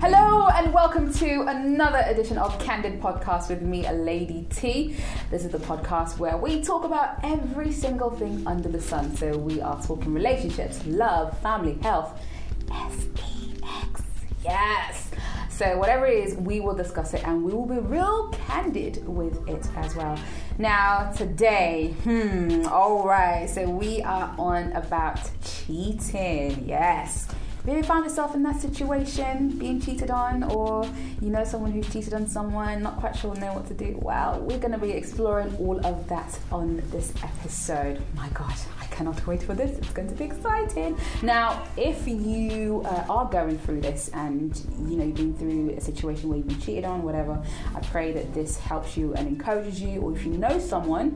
Hello and welcome to another edition of Candid Podcast with me, a Lady T. This is the podcast where we talk about every single thing under the sun. So we are talking relationships, love, family, health, SEX. Yes. So whatever it is, we will discuss it and we will be real candid with it as well. Now today, hmm, all right. So we are on about cheating. Yes. Ever found yourself in that situation, being cheated on, or you know someone who's cheated on someone, not quite sure know what to do? Well, we're going to be exploring all of that on this episode. My God, cannot wait for this. It's going to be exciting. Now, if you uh, are going through this and you know you've been through a situation where you've been cheated on, whatever, I pray that this helps you and encourages you. Or if you know someone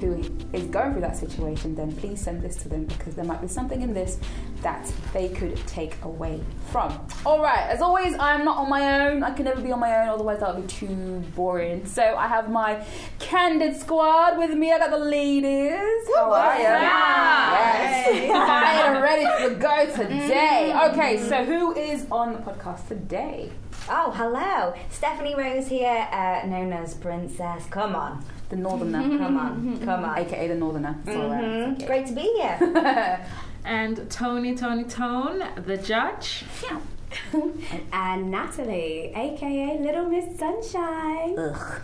who is going through that situation, then please send this to them because there might be something in this that they could take away from. All right, as always, I'm not on my own. I can never be on my own, otherwise that would be too boring. So I have my candid squad with me. I got the ladies. How are you? Yes, I am ready to go today. Okay, so who is on the podcast today? Oh, hello. Stephanie Rose here, uh, known as Princess. Come on. The Northerner, Come on. Come on. aka the Northerner. It's all right. Mhm. Okay. Great to be here. and Tony, Tony, Tone, the judge. and Natalie, aka Little Miss Sunshine. Ugh.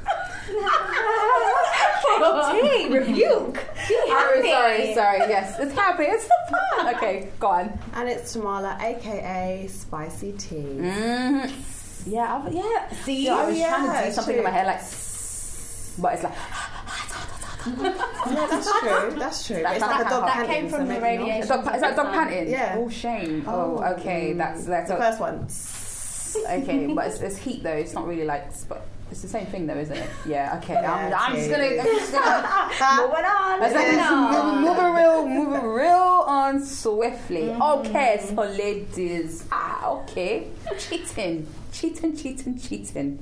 T, rebuke. Be Sorry, happy. sorry, sorry. Yes, it's happy. It's the fun. Okay, go on. And it's Tamala, aka Spicy Tea. Mm-hmm. Yeah, I, yeah. See, Yeah, I was yeah, trying to do something in my hair like, but it's like, Yeah, that's true. That's true. That's it's like a dog That came from so the maybe radiation. is that, is that dog panting? Yeah. Oh, shame. Oh, Oh. okay. That's that's. The first one. okay. But it's, it's heat though. It's not really like. But It's the same thing though, isn't it? Yeah. Okay. I'm, Yeah, I'm just gonna. I'm just gonna Moving on. Let's moving move, on. move it real, move it real on swiftly. Mm-hmm. Okay, so ladies, ah, okay, cheating, cheating, cheating, cheating.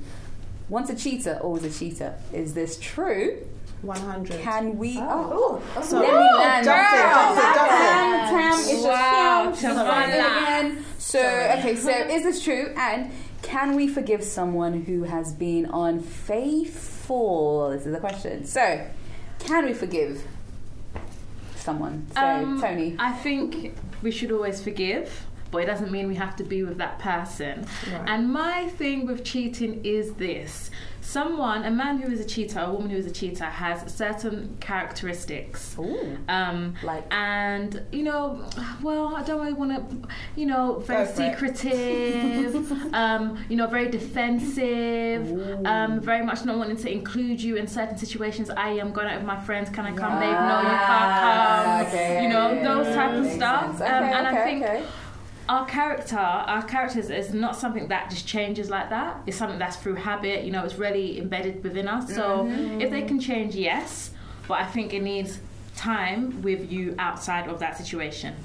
Once a cheater, always a cheater. Is this true? 100. Can we? Oh, So- let me land. Jumped in, jumped in, jumped in. Tam, Tam, it's just Wow, Tam. She's Tam. it again. So, okay, so is this true? And can we forgive someone who has been unfaithful? This is the question. So, can we forgive someone? So, Um, Tony. I think we should always forgive, but it doesn't mean we have to be with that person. Right. And my thing with cheating is this someone, a man who is a cheater, a woman who is a cheater, has certain characteristics. Ooh. Um, Like? and you know, well, I don't really want to, you know, very secretive, um, you know, very defensive, um, very much not wanting to include you in certain situations. I am going out with my friends. Can I come, babe? No, you can't come. Okay, you know, those yeah, type of makes stuff. Um, Okay, and I think okay. Our character, our characters is not something that just changes like that. It's something that's through habit. You know, it's really embedded within us. So Mm-hmm. if they can change, yes, but I think it needs time with you outside of that situation.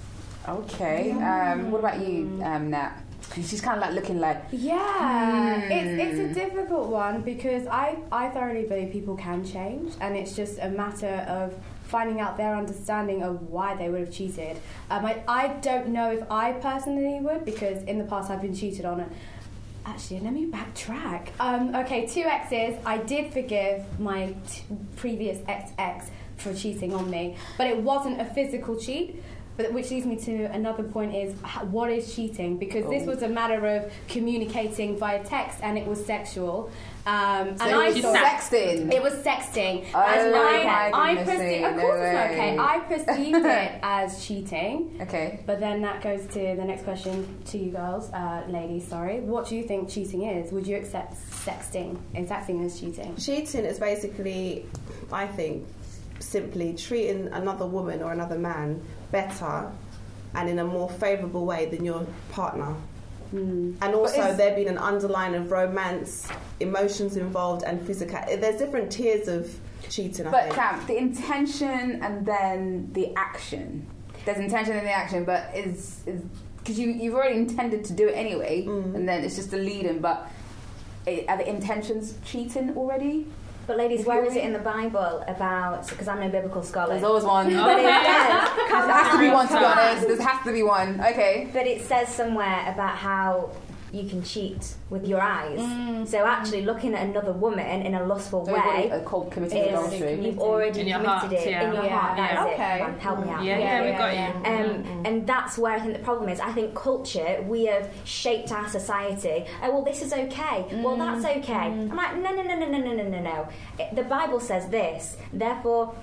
Okay. Um, what about you, um, Nat? She's kind of like looking like. Yeah, Hmm. it's, it's a difficult one because I, I thoroughly believe people can change, and it's just a matter of finding out their understanding of why they would have cheated. Um, I, I don't know if I personally would because in the past I've been cheated on. Actually, let me backtrack. Um, okay, two exes. I did forgive my t- previous ex ex for cheating on me, but it wasn't a physical cheat. But which leads me to another point is what is cheating? Because this Oh. was a matter of communicating via text and it was sexual. Um, So and I it's thought sexting. it was sexting. Oh, and my I, I goodness perceived, me, of no course it's not okay. I perceived it as cheating. Okay. But then that goes to the next question to you girls, uh, ladies. Sorry, what do you think cheating is? Would you accept sexting? Is sexting as cheating? Cheating is basically, I think, simply treating another woman or another man better and in a more favourable way than your partner. Hmm. And also, there being an underline of romance, emotions involved, and physical. There's different tiers of cheating. I But think. Cam, the intention and then the action. There's intention in the action, but is is because you you've already intended to do it anyway, Mm. and then it's just the leading. But i- are the intentions cheating already? But ladies, where is it in the Bible about? Because I'm no biblical scholar. There's always one. Oh. It Okay. There has to be one, to be honest. There has to be one. Okay. but it says somewhere about how you can cheat with your eyes. Mm. So actually, looking at another woman in a lustful So we've already way. uh, called committing Is, adultery. you've already In committed heart, it yeah. in your Yeah. heart. That is Yeah. it. Okay. Man, help me mm. out. Yeah, yeah, we got you. Um, mm, and that's where I think the problem is. I think culture, we have shaped our society. Oh, well, this is okay. Well, that's okay. I'm like, no, no, no, no, no, no, no, no, no. The Bible says this. Therefore,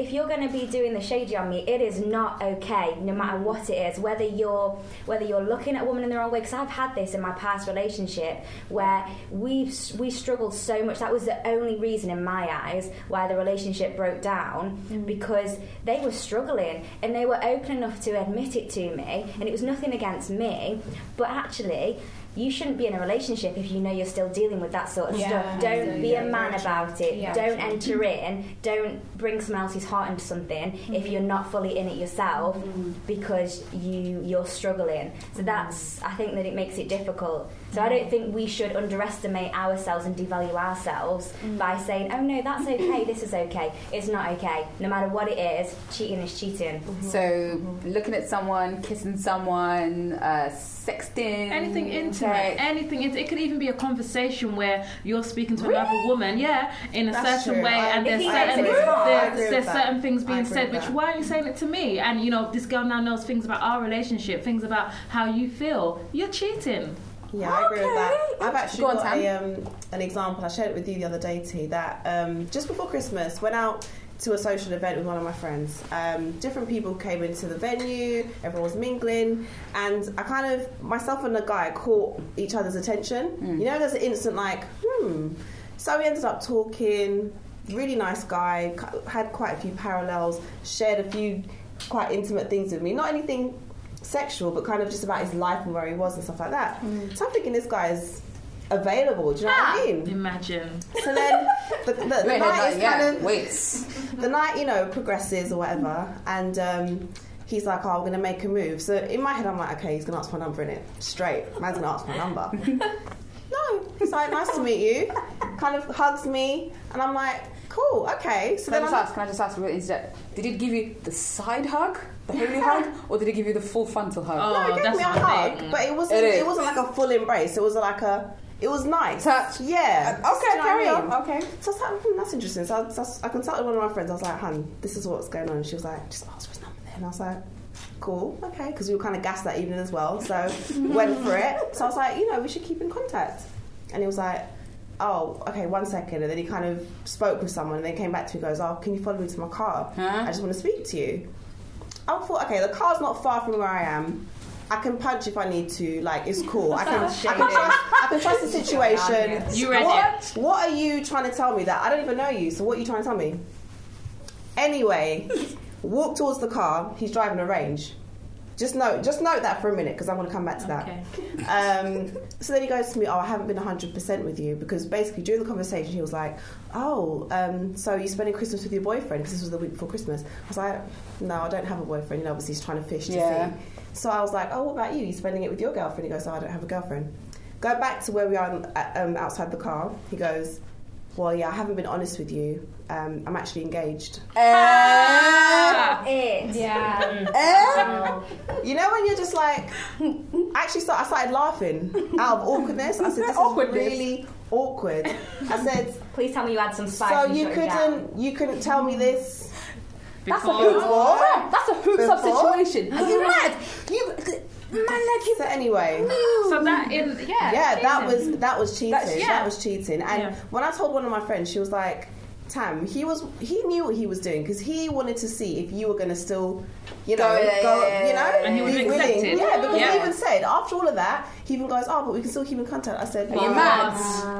if you're going to be doing the shady on me, it is not okay, no matter what it is. Whether you're whether you're looking at a woman in the wrong way, because I've had this in my past relationship where we've we struggled so much. That was the only reason, in my eyes, why the relationship broke down mm. because they were struggling and they were open enough to admit it to me, and it was nothing against me, but actually. You shouldn't be in a relationship if you know you're still dealing with that sort of Yeah, stuff. Don't be a man about it. Yeah. Don't enter in. Don't bring someone else's heart into something if mm-hmm. you're not fully in it yourself mm-hmm. because you you're struggling. So mm-hmm. that's I think that it makes it difficult. So I don't think we should underestimate ourselves and devalue ourselves mm. by saying, "Oh no, that's okay. This is okay. It's not okay. No matter what it is, cheating is cheating." So looking at someone, kissing someone, uh, sexting, Anything intimate, text. anything. It, it could even be a conversation where you're speaking to another woman, yeah, in a That's certain true. way, I- and there's certain, makes it hard. I there's, there's certain things being said. Which that. why are you saying it to me? And you know, this girl now knows things about our relationship, things about how you feel. You're cheating. Yeah, I agree with that. I've actually Go on, got a, um, an example. I shared it with you the other day, T. That um, just before Christmas, went out to a social event with one of my friends. Um, different people came into the venue. Everyone was mingling, and I kind of myself and the guy caught each other's attention. You know, there's an instant like, hmm. So we ended up talking. Really nice guy. Had quite a few parallels. Shared a few quite intimate things with me. Not anything sexual, but kind of just about his life and where he was and stuff like that. So I'm thinking this guy's available. Do you know what I mean? Imagine. So then the, the, the Wait, night is yeah, kind of wait. The night, you know, progresses or whatever, and um, he's like, "Oh, I'm gonna make a move." So in my head, I'm like, "Okay, he's gonna ask for my number in it straight. Man's gonna ask for my number." no, he's like, "Nice to meet you." Kind of hugs me, and I'm like, "Cool, okay." So Can I then just I'm, ask? Can I just ask? real interject? Did it give you the side hug, the holy hug, or did it give you the full frontal hug? Oh, no, he gave that's me a hug, thing. but it wasn't. It It, is. wasn't like a full embrace. It was like a. It was nice. Touch. Yeah. Uh, okay, Do you know what carry I on. Okay. So I was like, hmm, that's interesting. So I, so I consulted one of my friends. I was like, "Hun, this is what's going on." And she was like, "Just ask for his number." Then and I was like, "Cool, okay," because we were kind of gassed that evening as well. So went for it. So I was like, "You know, we should keep in contact." And he was like, "Oh, okay, one second. And then he kind of spoke with someone, and then came back to me. and Goes, "Oh, can you follow me to my car? Huh? I just want to speak to you." I thought, okay, the car's not far from where I am. I can punch if I need to. Like, it's cool. I can, I can, trust, I can trust the situation. You read what, what are you trying to tell me that I don't even know you? So what are you trying to tell me? Anyway, walk towards the car. He's driving a range. Just note, just note that for a minute because I want to come back to that. Okay. Um, so then he goes to me, "Oh, I haven't been 100% with you because basically during the conversation he was like, "Oh, um, so you're spending Christmas with your boyfriend because this was the week before Christmas." I was like, "No, I don't have a boyfriend. You know, obviously he's trying to fish to Yeah. see." So I was like, "Oh, what about you? You spending it with your girlfriend?" He goes, "Oh, I don't have a girlfriend." Go back to where we are um, outside the car. He goes, "Well, yeah, I haven't been honest with you. Um, I'm actually engaged." Uh, It. Yeah. uh, You know when you're just like, actually, start, I started laughing out of awkwardness. I said, "This is really awkward." I said, Please tell me you had some spice. "So you shut it down. couldn't, you couldn't tell me this that's a Before- hoops. Before? That's a hoops up situation. Are you mad? You man, like you. So anyway, So that in yeah. yeah, that was that was cheating. Yeah. That was cheating. And Yeah. when I told one of my friends, she was like, "Tam, he was he knew what he was doing because he wanted to see if you were going to still, you know, Go, yeah, go, yeah, you know, And he was willing. Yeah, because Yeah. he even said after all of that, he even goes, "Oh, but we can still keep in contact." I said, Are you "No." mad?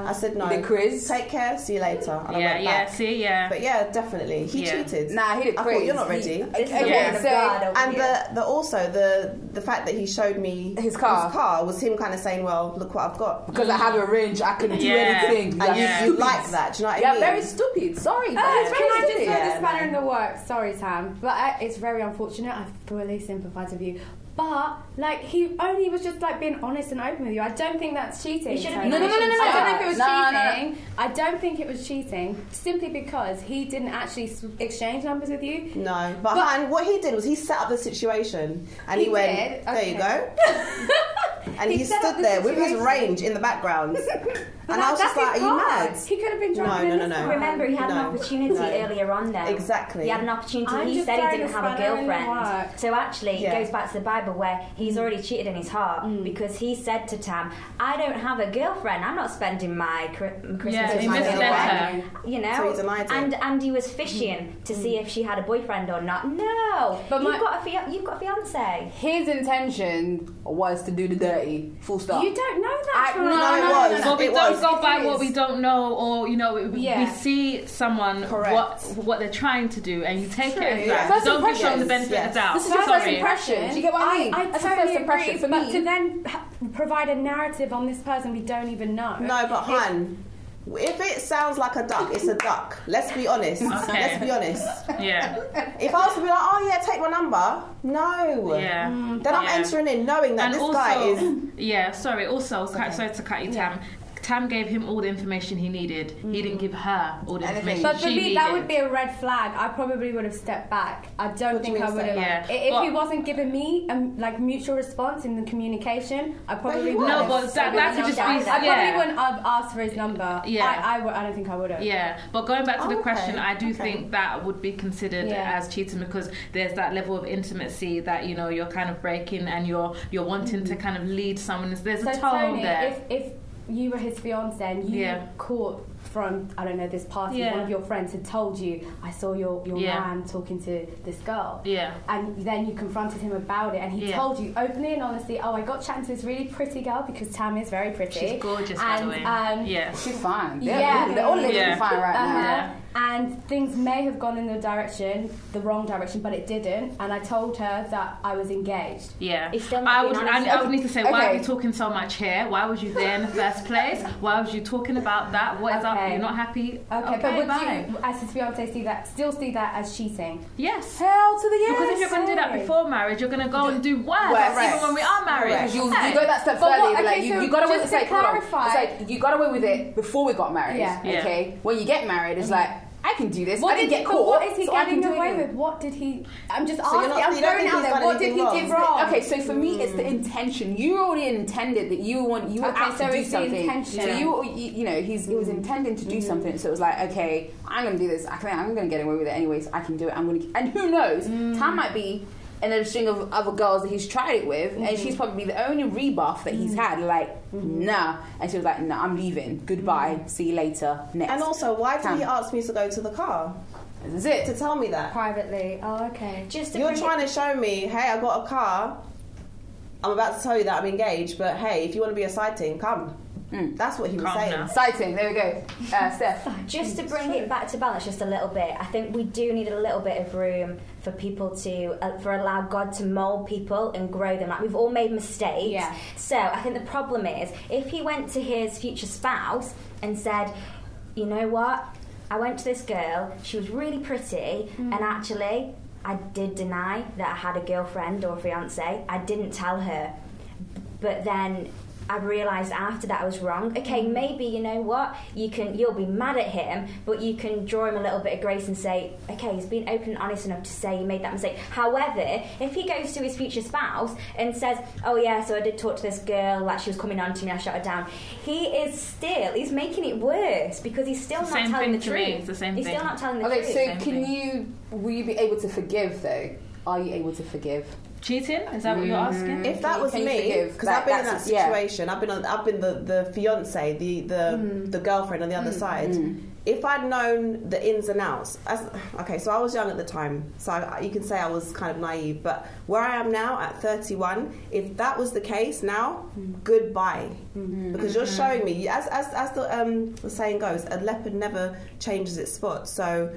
I said no. Quiz? Take care. See you later. And I Yeah, yeah. See, yeah. But yeah, definitely, he Yeah. cheated. Nah, he did I thought you're not ready. Is the Okay, so- And the, the also the the fact that he showed me His car. was him kind of saying, "Well, look what I've got." because I have a range, I can do Yeah. anything. And you, Yeah. you like that? Do you know what Yeah, I mean? very stupid. Sorry, but Uh, it's I very stupid. throw this spanner in the works? Sorry, Tam, but uh, it's very unfortunate. I fully sympathise with you. But like he only was just like being honest and open with you. I don't think that's cheating. He should've Tony. been No, no, no, no, no, I don't think it was No, no, no. cheating. I don't think it was cheating simply because he didn't actually s- exchange numbers with you. No, but, But- Han, what he did was he set up the situation and he, He went, did? "There you Okay. go," and he, He set up stood the there with his situation. range in the background, But and that- I was just like, "Are his you part. mad?" He could have been No, driving no, in no, no. Remember, he had an No. opportunity No. earlier on, though. Exactly. He had an opportunity. I'm he just said he throwing didn't a have a spanner in the girlfriend. So actually, Yeah. it goes back to the Bible where he's mm. already cheated in his heart Mm. because he said to Tam, "I don't have a girlfriend. I'm not spending my Christmas Yeah, with my misled girlfriend." her. You know, So he denied it. and and he was fishing mm. to see mm. if she had a boyfriend or not. No, But you've my- got a fia- you've got a fiance. His intention was to do the dirty. Full stop. You don't know that. I- Troy. no, No, it no, was. no, no, But we It don't was. go by It what is. we don't know, or you know, we, Yeah. we see someone Correct. what what they're trying to do, and you take True, it as yeah. that. First don't give impressions, them the benefit yes. of the doubt. This is your first impression. Do you get what I mean? I, That's a totally first impression agree, for but me. to then provide a narrative on this person we don't even know. No, but Han, if it sounds like a duck, it's a duck. Let's be honest. Okay. Let's be honest. Yeah, If I was to be like, oh yeah, take my number, no. yeah. Then I'm Yeah. entering in knowing that and this also, guy is. yeah. Sorry. Also, cut- sorry to cut you, Tam. Tam gave him all the information he needed. He didn't mm. give her all the Anything. information But for she me, needed. that would be a red flag. I probably would have stepped back. I don't What think mean I would have. step back? I- Yeah, If he wasn't giving me a like mutual response in the communication, I probably would. have No, but that- that could just be- I probably yeah. wouldn't have asked for his number. Yeah. I, I, would- I don't think I would have. Yeah, but going back to the Oh, okay. question, I do Okay. think that would be considered Yeah. as cheating because there's that level of intimacy that you know you're kind of breaking and you're you're wanting to mm. kind of lead someone. There's So a tone Tony, there. if if you were his fiance and you Yeah. caught from I don't know this party, Yeah. one of your friends had told you, I saw your your Yeah. man talking to this girl. yeah, and then you confronted him about it and he Yeah. told you openly and honestly oh i got chatting to this really pretty girl because tam is very pretty she's gorgeous by and the way. um, yeah, She's fine. They're, Yeah. they're all living Yeah. fine right uh-huh. now. Yeah. and things may have gone in the direction the wrong direction but it didn't and i told her that i was engaged yeah. He's still I would. I, I would need to say, why are Okay. you talking so much here? Why was you there in the first place? Why was you talking about that? What is up? You're not happy? okay, but would bye. you as his fiance see that still see that as cheating Yes. Hell to the yes. Because if you're going to do that before marriage, you're going to go and do worse, Worse. even when we are married. Because you, you go that step But further, what- like, okay, you, so you got away just with it. Clarify- It's like you got away with it before we got married. Yeah. Yeah. Okay. When you get married, it's mm-hmm. like I can do this. what I didn't did get but caught. what is he so getting away with what did he i'm just So asking not- i'm you don't throwing out there what did he anything wrong? do wrong Okay, so for me, it's the hmm. intention. You already intended that you want you were Okay, out so to do it's the something. intention. So you, you, you know, he's he was hmm. intending to do hmm. something. So it was like, okay, I'm gonna do this. I think I'm gonna get away with it anyways. I can do it. I'm gonna, and who knows? Time might be in a string of other girls that he's tried it with, and mm-hmm. she's probably the only rebuff that he's mm-hmm. had. Like, mm-hmm. nah, and she was like, nah, I'm leaving. Goodbye. See you later. Next. And also, why did Tam. he ask me to go to the car this is it. to tell me that? privately oh okay Just to You're bring it- trying to show me, hey, I got a car. I'm about to tell you that I'm engaged, but hey, if you want to be a side sighting, come. Mm. That's what he was Calm saying. down. Sighting. There we go. Uh, Steph. Just to bring it back to balance just a little bit, I think we do need a little bit of room for people to, uh, for allow God to mold people and grow them. Like we've all made mistakes. Yeah. So I think the problem is if he went to his future spouse and said, you know what, I went to this girl, she was really pretty, and actually I did deny that I had a girlfriend or a fiance. I didn't tell her but then I realised after that I was wrong. Okay, mm. maybe you know what you can. You'll be mad at him, but you can draw him a little bit of grace and say, okay, he's been open and honest enough to say he made that mistake. However, if he goes to his future spouse and says, oh yeah, so I did talk to this girl, like she was coming on to me, I shut her down. He is still he's making it worse because he's still It's the not same telling thing the to me, truth. it's the same he's thing. still not telling the Okay, truth. so Same can thing. you will you be able to forgive though? Are you able to forgive? Cheating? Is that what you're mm. asking? If that was can you me, forgive? because That- I've been in that that's- yeah. situation, I've been on, I've been the, the fiance, the the, mm. the girlfriend on the other mm. side. If I'd known the ins and outs, as, okay, so I was young at the time, so I, you can say I was kind of naive. But where I am now at 31, if that was the case now, goodbye, mm-hmm. because you're showing mm-hmm. me, as as, as the, um, the saying goes, a leopard never changes its spot. So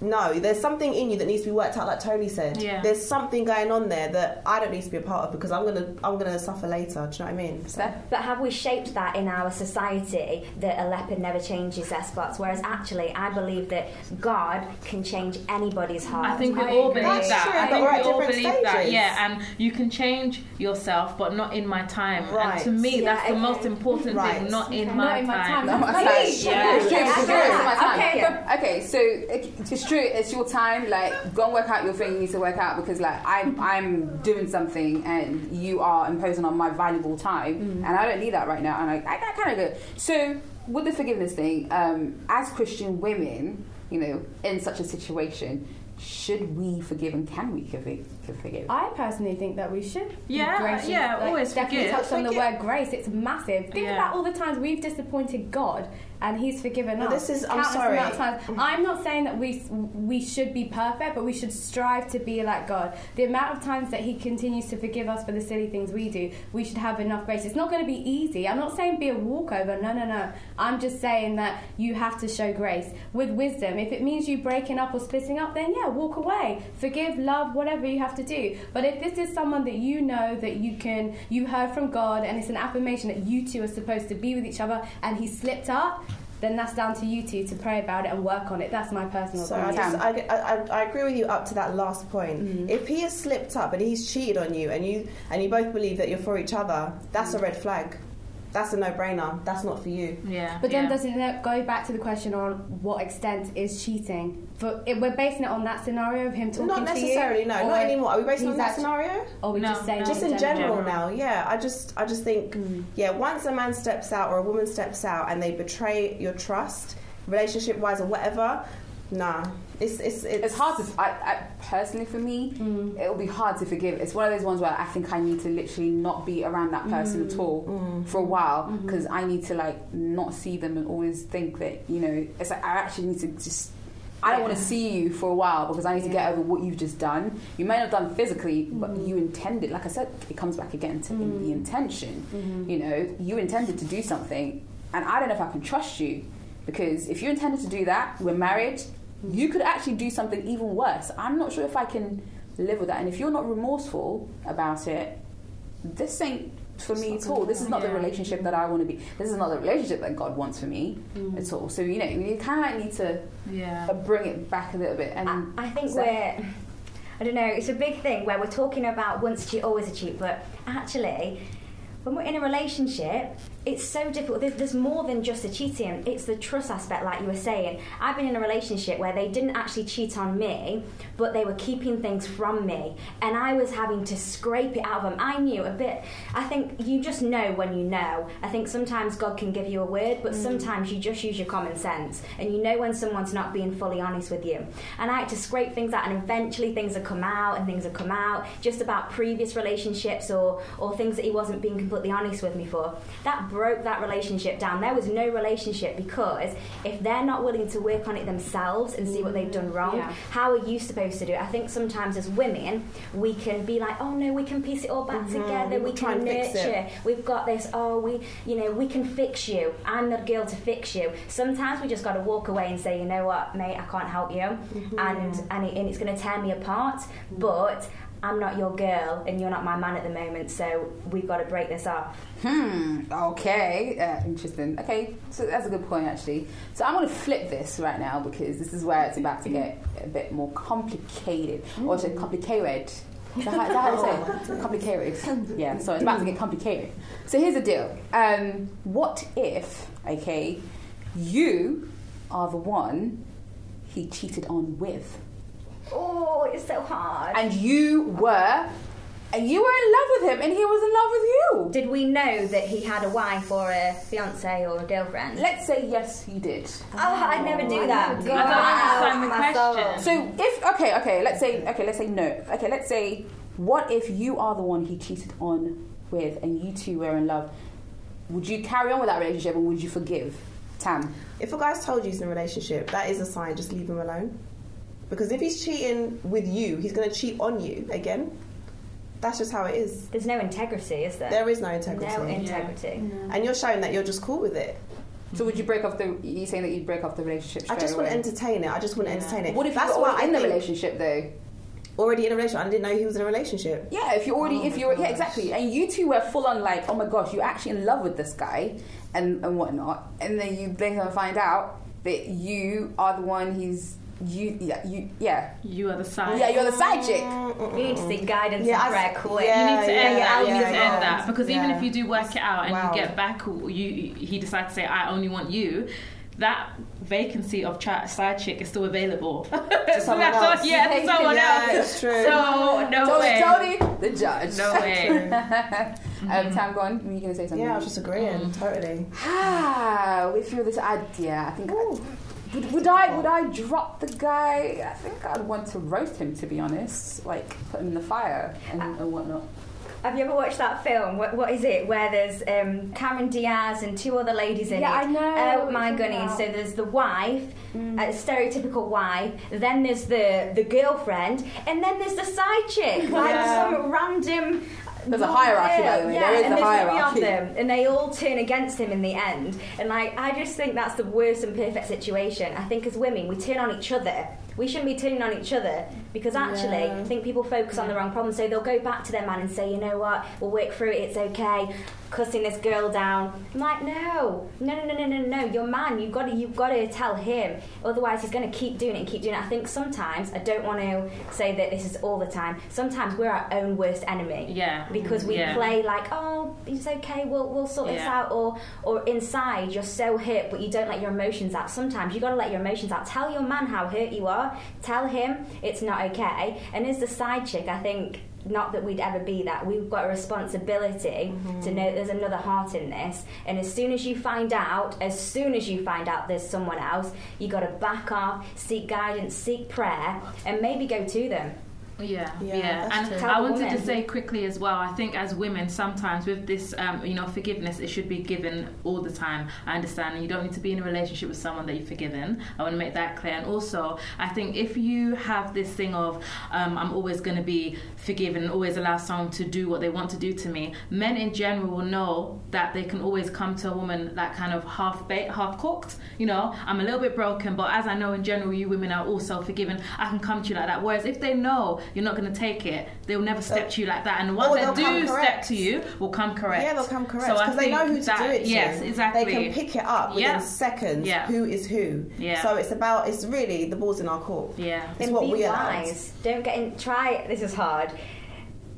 no, there's something in you that needs to be worked out, like Tony said. Yeah. There's something going on there that I don't need to be a part of because I'm gonna I'm gonna suffer later. Do you know what I mean? Steph? But have we shaped that in our society that a leopard never changes their spots? Whereas actually, I believe that God can change anybody's heart. I think we I all agree. believe That's that. true, I think we're we all different believe that. Yeah, and you can change yourself, but not in my time. Right. And to me, Yeah, that's the most important Right. thing. Not in Okay, my not in my time. No, my time. it's true. Yeah. It's. Yeah, I It's get my that. time. Okay. Okay, so it- it's true. It's your time. Like, go and work out your thing. You need to work out because, like, I'm I'm doing something and you are imposing on my valuable time, Mm. and I don't need that right now. And I, I, I kind of go. So with the forgiveness thing, um, as Christian women, you know, in such a situation, should we forgive and can we forgive? forgive? I personally think that we should. Yeah, gracious. yeah, Like, always Stephanie forgive. touched on the word grace. It's massive. Think Yeah. about all the times we've disappointed God and He's forgiven Well, us. this is- I'm sorry. I'm not saying that we we should be perfect, but we should strive to be like God. The amount of times that He continues to forgive us for the silly things we do, we should have enough grace. It's not going to be easy. I'm not saying be a walkover. No, no, no. I'm just saying that you have to show grace with wisdom. If it means you breaking up or splitting up, then yeah, walk away. Forgive, love, whatever you have to do. But if this is someone that you know that you can, you heard from God, and it's an affirmation that you two are supposed to be with each other, and He slipped up. Then that's down to you two to pray about it and work on it. That's my personal So I, opinion. just, I, I, I agree with you up to that last point. Mm. If he has slipped up and he's cheated on you, and you and you both believe that you're for each other, that's a Mm. red flag. That's a no-brainer. That's not for you. Yeah. But then yeah. doesn't that go back to the question on what extent is cheating? For if we're basing it on that scenario of him talking Not to you, Not necessarily. No, not anymore. Are we basing he's on that actu- scenario? Or we No, just saying no. Just in general. general now, yeah. I just, I just think, Mm. yeah. Once a man steps out or a woman steps out and they betray your trust, relationship-wise or whatever, nah. It's, it's, it's, it's hard to. I, I personally, for me, Mm. it'll be hard to forgive. It's one of those ones where I think I need to literally not be around that person Mm. at all Mm. for a while Mm-hmm. because I need to like not see them and always think that you know. It's like I actually need to just. I don't want to see you for a while because I need to get over what you've just done. You may not have done physically, but Mhm. you intended. Like I said, it comes back again to Mm. the intention. Mhm. You know, you intended to do something, and I don't know if I can trust you because if you intended to do that, we're married. You could actually do something even worse. I'm not sure if I can live with that. And if you're not remorseful about it, this ain't for me at all. This is not the relationship that I want to be. This is not the relationship that God wants for me Mm. at all. So you know, you kind of like need to Yeah. uh, bring it back a little bit. And I, I think So- we're. I don't know. It's a big thing where we're talking about once a cheat, always a cheat, but actually, when we're in a relationship, it's so difficult. There's, there's more than just the cheating. It's the trust aspect, like you were saying. I've been in a relationship where they didn't actually cheat on me, but they were keeping things from me, and I was having to scrape it out of them. I knew a bit. I think you just know when you know. I think sometimes God can give you a word, but mm. sometimes you just use your common sense, and you know when someone's not being fully honest with you. And I had to scrape things out, and eventually things have come out, and things have come out just about previous relationships or or things that he wasn't being completely honest with me for. That broke that relationship down. There was no relationship because if they're not willing to work on it themselves and see what they've done wrong, Yeah. how are you supposed to do it? I think sometimes as women, we can be like, oh no, we can piece it all back Mhm, together. We try can and fix it. nurture. We've got this. Oh, we, you know, we can fix you. I'm the girl to fix you. Sometimes we just got to walk away and say, you know what, mate, I can't help you, and and, it, and it's going to tear me apart. But I'm not your girl, and you're not my man at the moment. So we've got to break this off. Hmm. Okay. Uh, interesting. Okay. So that's a good point, actually. So I'm going to flip this right now because this is where it's about to get a bit more complicated, or is it complicated? Is that how, is that how you say it? Complicated. Yeah. So it's about to get complicated. So here's the deal. Um, what if, okay, you are the one he cheated on with? Oh, it's so hard. and you were and you were in love with him and he was in love with you Did we know that he had a wife or a fiance or a girlfriend? let's say yes he did ah, Oh, I'd never knew oh, that. I don't understand the question. so if okay okay let's say okay let's say no okay let's say what if you are the one he cheated on with and you two were in love would you carry on with that relationship or would you forgive tam If a guy's told you he's in a relationship, that is a sign. Just leave him alone. Because if he's cheating with you, he's going to cheat on you again. That's just how it is. There's no integrity, is there? There is no integrity. No integrity. and you're showing that you're just cool with it. So would you break off the? You saying that you'd break off the relationship? I straight just wouldn't away? entertain it. I just wouldn't Yeah. entertain it. What if That's why already I in a think- relationship though? already in a relationship. I didn't know he was in a relationship. Yeah, if you're already, Oh if you're, yeah, exactly, and you two were full on like, oh my gosh, you're actually in love with this guy, and and whatnot, and then you later find out that you are the one he's you, yeah, you, yeah, You are the side. yeah, you're the side chick. You need to seek guidance Yeah, and I- prayer quick. yeah. You need to end yeah, that. You yeah, need to end that because even if you do work it out and Wow. you get back, or you he decides to say, "I only want you." That vacancy of chat side chick is still available. to someone That's all- else. Yeah, to someone Yeah, else. it's true. So no Tony, way. Tony, the judge. No way. um, Tam, go on. Were you gonna say something? Yeah, I was just agreeing. Mm. Totally. Ah, if you're this, I, yeah, I think. I, would, would I would I drop the guy? I think I'd want to roast him to be honest, like put him in the fire and, and whatnot. Have you ever watched that film? What, what is it? Where there's um, Cameron Diaz and two other ladies in Yeah, it. I know Oh my goodness! So there's the wife, a stereotypical wife. Then there's the the girlfriend, and then there's the side chick, like Yeah. some random. There's a hierarchy, by the way. Yeah, There is and a hierarchy. three of them, and they all turn against him in the end. And like, I just think that's the worst and perfect situation. I think as women, we turn on each other. We shouldn't be turning on each other because actually, Yeah. I think people focus on the wrong problem. So they'll go back to their man and say, you know what, we'll work through it. It's okay. Cussing this girl down. I'm like, no, no, no, no, no, no, no. Your man, you've got to, you've got to tell him. Otherwise, he's going to keep doing it and keep doing it. I think sometimes I don't want to say that this is all the time. Sometimes we're our own worst enemy Yeah. because we Yeah. play like, oh, it's okay, we'll we'll sort this out, or or inside you're so hurt, but you don't let your emotions out. Sometimes you got to let your emotions out. Tell your man how hurt you are. Tell him it's not okay. And as the side chick, I think. Not that we'd ever be that. We've got a responsibility to mm-hmm. know that there's another heart in this. And as soon as you find out, as soon as you find out there's someone else, you got to back off, seek guidance, seek prayer, and maybe go to them. Yeah, Yeah, yeah, and I wanted to say quickly as well. I think as women, sometimes with this, um, you know, forgiveness, it should be given all the time. I understand, you don't need to be in a relationship with someone that you've forgiven. I want to make that clear. And also, I think if you have this thing of, um, I'm always going to be forgiven, always allow someone to do what they want to do to me, men in general will know that they can always come to a woman that kind of half baked, half cooked. You know, I'm a little bit broken, but as I know in general, you women are also forgiven. I can come to you like that. Whereas if they know you're not going to take it, they'll never step uh, to you like that. And the ones Or that they'll do step to you will come correct. Yeah, they'll come correct So I because they know think who to that- do it to. Yes, exactly. They can pick it up within Yeah. seconds. Yeah. Who is who? Yeah. So it's about. It's really the ball's in our court. Yeah. It's and what be we are. Don't get in. Try. This is hard.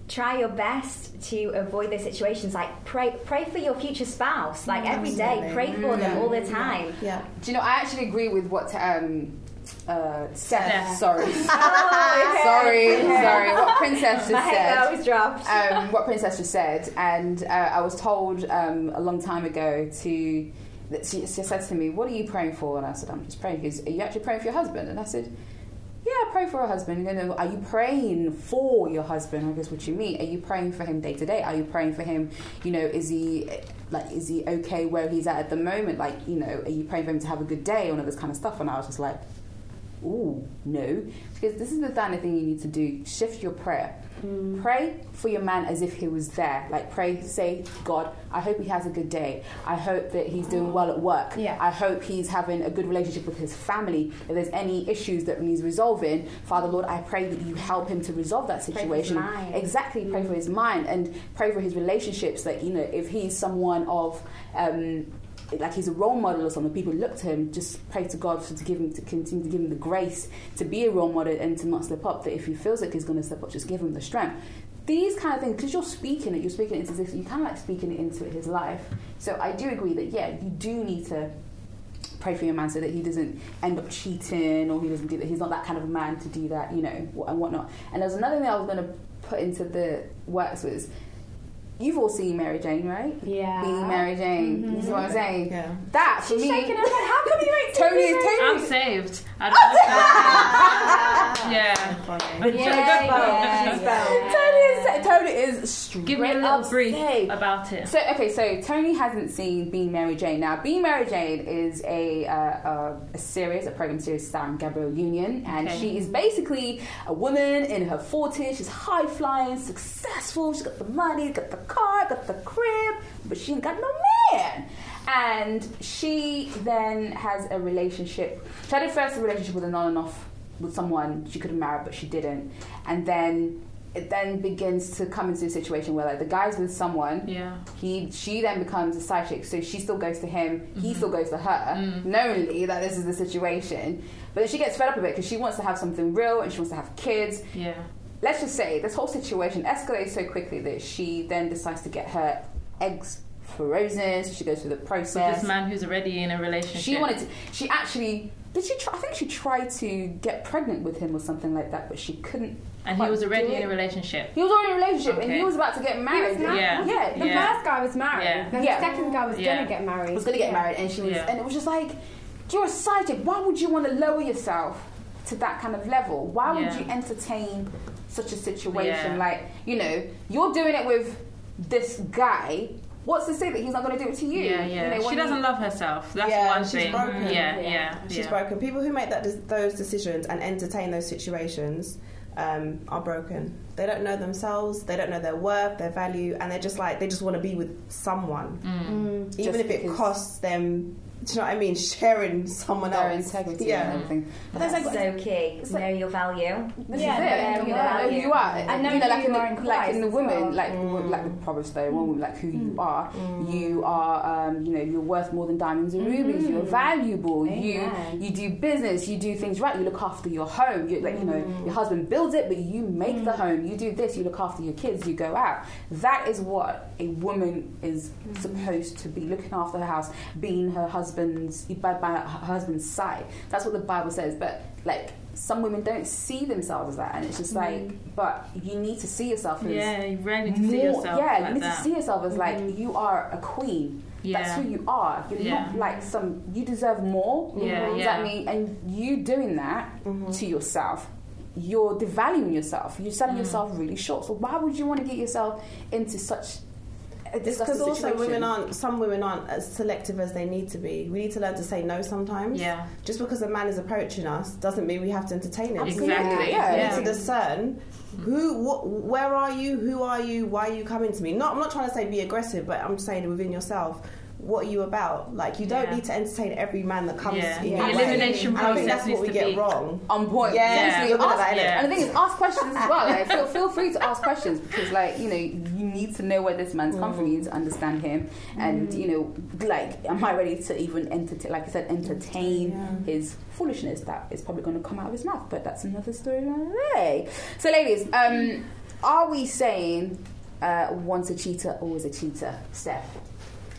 Try your best to avoid those situations. Like pray, pray for your future spouse. Like every day, Absolutely. pray for them all the time. Yeah. Do you know? I actually agree with what um, uh, Steph. Steph. Sorry, Oh, okay. sorry, sorry. What Princess just My said. head was dropped. um, what Princess just said, and uh, I was told um, a long time ago to that she, she said to me, "What are you praying for?" And I said, "I'm just praying." Because are you actually praying for your husband? And I said, "Yeah, pray for a husband." And then, are you praying for your husband? I guess what you mean? Are you praying for him day to day? Are you praying for him? You know, is he like is he okay where he's at at the moment? Like, you know, are you praying for him to have a good day? All of this kind of stuff. And I was just like, Ooh, no. Because this is the kind of thing you need to do. Shift your prayer. Pray for your man as if he was there. Like pray, say, God, I hope he has a good day. I hope that he's doing well at work. Yeah. I hope he's having a good relationship with his family. If there's any issues that needs resolving, Father Lord, I pray that you help him to resolve that situation. Exactly, pray for his mind and pray for his relationships. Like, you know, if he's someone of um, like he's a role model or something, people look to him, just pray to God to give him to continue to give him the grace to be a role model and to not slip up. That if he feels like he's going to slip up, just give him the strength. These kind of things, because you're speaking it, you're speaking it into this, you kind of like speaking it into his life. So I do agree that yeah, you do need to pray for your man so that he doesn't end up cheating or he doesn't do that. He's not that kind of a man to do that, you know, and whatnot. And there's another thing I was going to put into the works was. You've all seen Mary Jane, right? Yeah. Being Mary Jane. You see what I'm mm-hmm. saying? Yeah. That for She's me. shaking her head. How come you ain't seen Tony this I'm saved. I don't yeah. Funny. Yeah, yeah, yeah. Is Tony is straight Give me a little brief saved. about it. So okay, so Tony hasn't seen Being Mary Jane. Now, Being Mary Jane is a uh, a, a series, a program series starring Gabrielle Union, and Okay. she is basically a woman in her forties. She's high flying, successful. She's got the money, got the car, got the crib, but she ain't got no man. And she then has a relationship. She had a first relationship with a non and off with someone she could have married, but she didn't. And then it then begins to come into a situation where like the guy's with someone Yeah. he she then becomes a side chick so she still goes to him Mm-hmm. he still goes to her Mm. knowingly that this is the situation but then she gets fed up a bit because she wants to have something real and she wants to have kids Yeah. let's just say this whole situation escalates so quickly that she then decides to get her eggs frozen so she goes through the With process this man who's already in a relationship. she wanted to she actually did she try, I think she tried to get pregnant with him or something like that but she couldn't and he was already in a relationship. he was already in a relationship and he was about to get married married. Yeah. yeah The Yeah. first guy was married. Yeah. Then Yeah. the second guy was Yeah. gonna get married. was going to get married and she was Yeah. and it was just like you're a side chick why would you want to lower yourself to that kind of level why would you entertain such a situation Yeah. like you know you're doing it with this guy what's to say that he's not going to do it to you Yeah, You yeah. know, she doesn't you- love herself. That's Yeah, one she's thing. broken. Yeah, Yeah. yeah. She's yeah. broken. People who make that those decisions and entertain those situations um, are broken. They don't know themselves. They don't know their worth, their value, and they're just like they just want to be with someone, mm. mm. even Just if it costs them. Do you know what I mean? Sharing someone their else. integrity Yeah. and everything but That's there's like so key. it's know your value. This Yeah, is it. then You you know value. who you are. And know you know, like you in are in the, like in the women, well. like Mm. like the mm. Proverbs though, one woman, mm. like who you are. You are, um, you know, you're worth more than diamonds and rubies. Mm-hmm. You're valuable. You Amen. you do business. You do things right. You look after your home. You like you know your husband builds it, but you make the home. You do this. You look after your kids. You go out. That is what a woman is mm-hmm. supposed to be looking after her house, being her husband's by, by her husband's side. That's what the Bible says. But like some women don't see themselves as that, and it's just like, mm-hmm. but you need to see yourself as Yeah, you really need to see yourself yeah, like you need that. to see yourself as like mm-hmm. you are a queen. Yeah. That's who you are. You're Yeah. not like some. You deserve more. Yeah, Does yeah. that mean? And you doing that to yourself, you're devaluing yourself. You're Mm. selling yourself really short. So why would you want to get yourself into such? A It's because also women aren't. Some women aren't as selective as they need to be. We need to learn to say no sometimes. Yeah. Just because a man is approaching us doesn't mean we have to entertain him. Exactly. Yeah. We Yeah. need to discern who, what, where are you, who are you, why are you coming to me. Not, I'm not trying to say be aggressive, but I'm saying within yourself, what are you about? Like you don't Yeah. need to entertain every man that comes Yeah. in The elimination And I think that's what we get wrong. on point. Yeah, Seriously, you're good at ask- Yeah. And the thing is, ask questions as well. Like, feel, feel free to ask questions because, like, you know, you need to know where this man's come from. You need to understand him, and you know, like, am I ready to even entertain? Like I said, entertain his foolishness that is probably going to come out of his mouth. But that's another story another day. So, ladies, um, are we saying uh, once a cheater, always a cheater? Steph.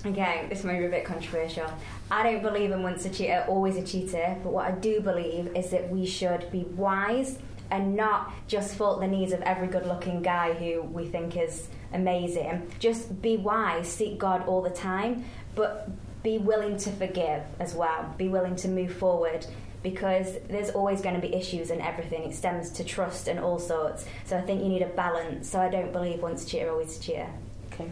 Okay, this may be a bit controversial. I don't believe in once a cheater, always a cheater, but what I do believe is that we should be wise and not just fault the needs of every good looking guy who we think is amazing. Just be wise, seek God all the time, but be willing to forgive as well. Be willing to move forward because there's always going to be issues and everything. It stems to trust and all sorts. So I think you need a balance. So I don't believe once a cheater, always a cheater. Okay.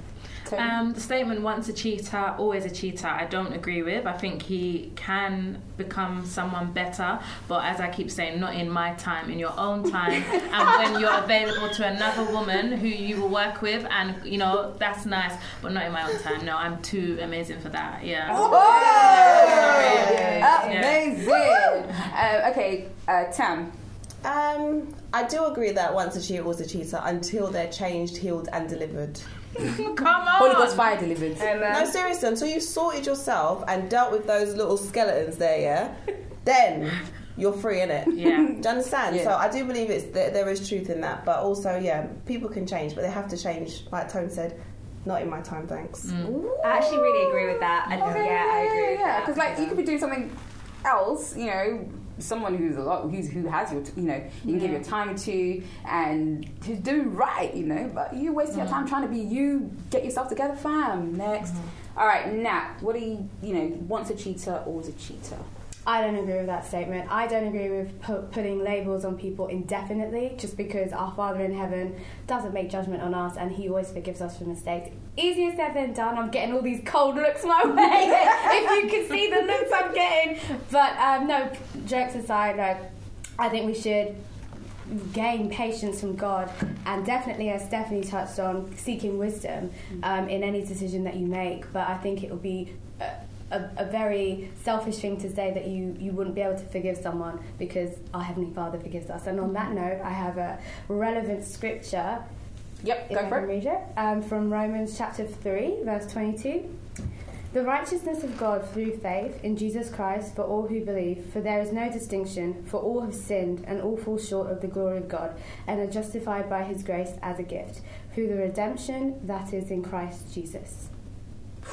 Tony? Um, the statement once a cheater, always a cheater, I don't agree with. I think he can become someone better, but as I keep saying, not in my time, in your own time. and when you're available to another woman who you will work with, and you know, that's nice, but not in my own time. No, I'm too amazing for that. Yeah. Oh, Yeah. amazing. Uh, okay, uh, Tam. Um, I do agree that once a cheater, always a cheater until they're changed, healed, and delivered. Come on. Holy Ghost fire delivered. No, seriously, until you've sorted yourself and dealt with those little skeletons there, yeah, then you're free in it. Yeah. Do you understand? Yeah. So I do believe it's there, there is truth in that, but also, yeah, people can change, but they have to change. Like Tone said, not in my time, thanks. Mm. I actually really agree with that. And Okay, yeah, I agree yeah, that. Because like you could be doing something else, you know, someone who's a lot, who's who has your, t- you know, you can give your time to, and who's doing right, you know. But you waste your time mm. trying to be you. Get yourself together, fam. Next. Mm-hmm. All right, Nat. What do you, you know, wants a cheater, always a cheater. I don't agree with that statement. I don't agree with pu- putting labels on people indefinitely just because our Father in heaven doesn't make judgment on us and He always forgives us for mistakes. Easier said than done. I'm getting all these cold looks my way. if you can see the looks I'm getting. But um, no, jokes aside, like, I think we should gain patience from God, and definitely, as Stephanie touched on, seeking wisdom um, in any decision that you make. But I think it will be. A, a, a very selfish thing to say that you, you wouldn't be able to forgive someone because our Heavenly Father forgives us. And on that note, I have a relevant scripture Yep, if go I for can it. read it, um, from Romans chapter 3, verse 22. The righteousness of God through faith in Jesus Christ for all who believe, for there is no distinction, for all have sinned and all fall short of the glory of God, and are justified by his grace as a gift, through the redemption that is in Christ Jesus.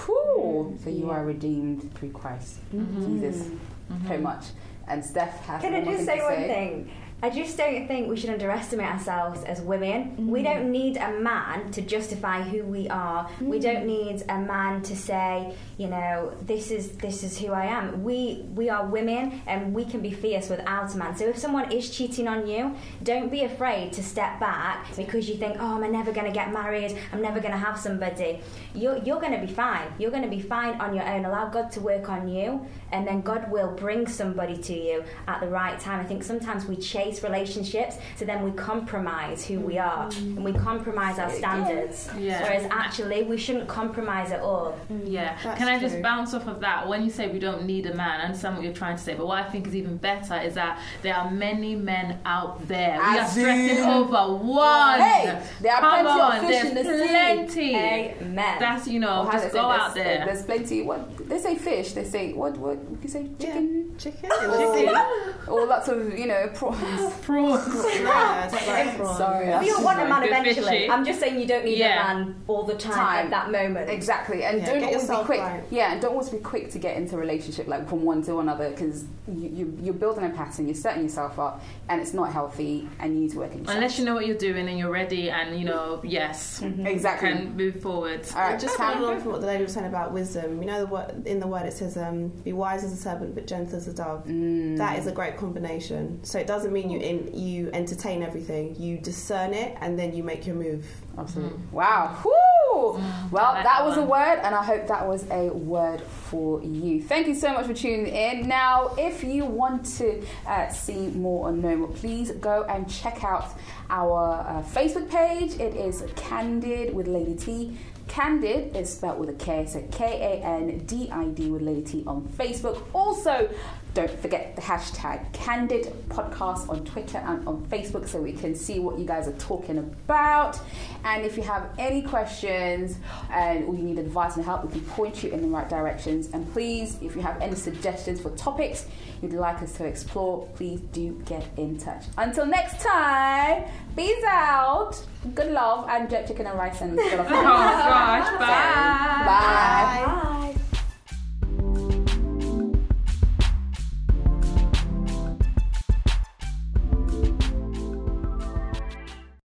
Whew. So you are redeemed through Christ, mm-hmm. Jesus, very mm-hmm. much. And Steph has Can I just say to one thing? I just don't think we should underestimate ourselves as women. We mm. don't need a man to justify who we are. We mm. don't need a man to say, you know, this is this is who I am. We we are women and we can be fierce without a man. So if someone is cheating on you, don't be afraid to step back because you think, oh, I'm never going to get married. I'm never going to have somebody. You're you're going to be fine. You're going to be fine on your own. Allow God to work on you, and then God will bring somebody to you at the right time. I think sometimes we chase relationships, so then we compromise who we are mm. and we compromise our standards. Yeah. Whereas actually, we shouldn't compromise at all. Mm. Yeah. That's Can I just true. bounce off of that? When you say we don't need a man, I understand what you're trying to say, but what I think is even better is that there are many men out there. We are As stressing in- over one. Hey, there are Come plenty of on, fish there's in the sea. plenty. Amen. That's you know, Or how just go out there. There's plenty. What they say, fish. They say what? What you say, chicken. Chicken? Oh. Or, or lots of you know prawns. Prawns. Yeah, it's like prawns. Sorry, But that's you'll want a man eventually. fishy. I'm just saying you don't need Yeah. a man all the time, Time. at that moment. Exactly, and Yeah, don't get always be quick. right. Yeah, and don't always be quick to get into a relationship like from one to another because you, you, you're building a pattern, you're setting yourself up, and it's not healthy, and you need to work in yourself. Unless you know what you're doing and you're ready, and you know, yes, mm-hmm. exactly. can move forward. All right, just just following Hannah. on from what the lady was saying about wisdom, you know, the word, in the word it says, um, "Be wise as a serpent, but gentle as a dove." Mm. That is a great combination. So it doesn't mean you in, you entertain everything. You discern it, and then you make your move. Absolutely. Wow. Woo! Well, Mm. Like that that was a word, and I hope that was a word for you. Thank you so much for tuning in. Now, if you want to uh, see more or know more, please go and check out our uh, Facebook page. It is Kandid with Lady T. Kandid is spelled with a K, so K A N D I D with Lady T on Facebook. Also, don't forget the hashtag Kandid Podcast on Twitter and on Facebook so we can see what you guys are talking about. And if you have any questions and or you need advice and help, we can point you in the right directions. And please, if you have any suggestions for topics you'd like us to explore, please do get in touch. Until next time, peace out. Good love and jerk chicken and rice and Oh gosh, bye. Bye. Bye.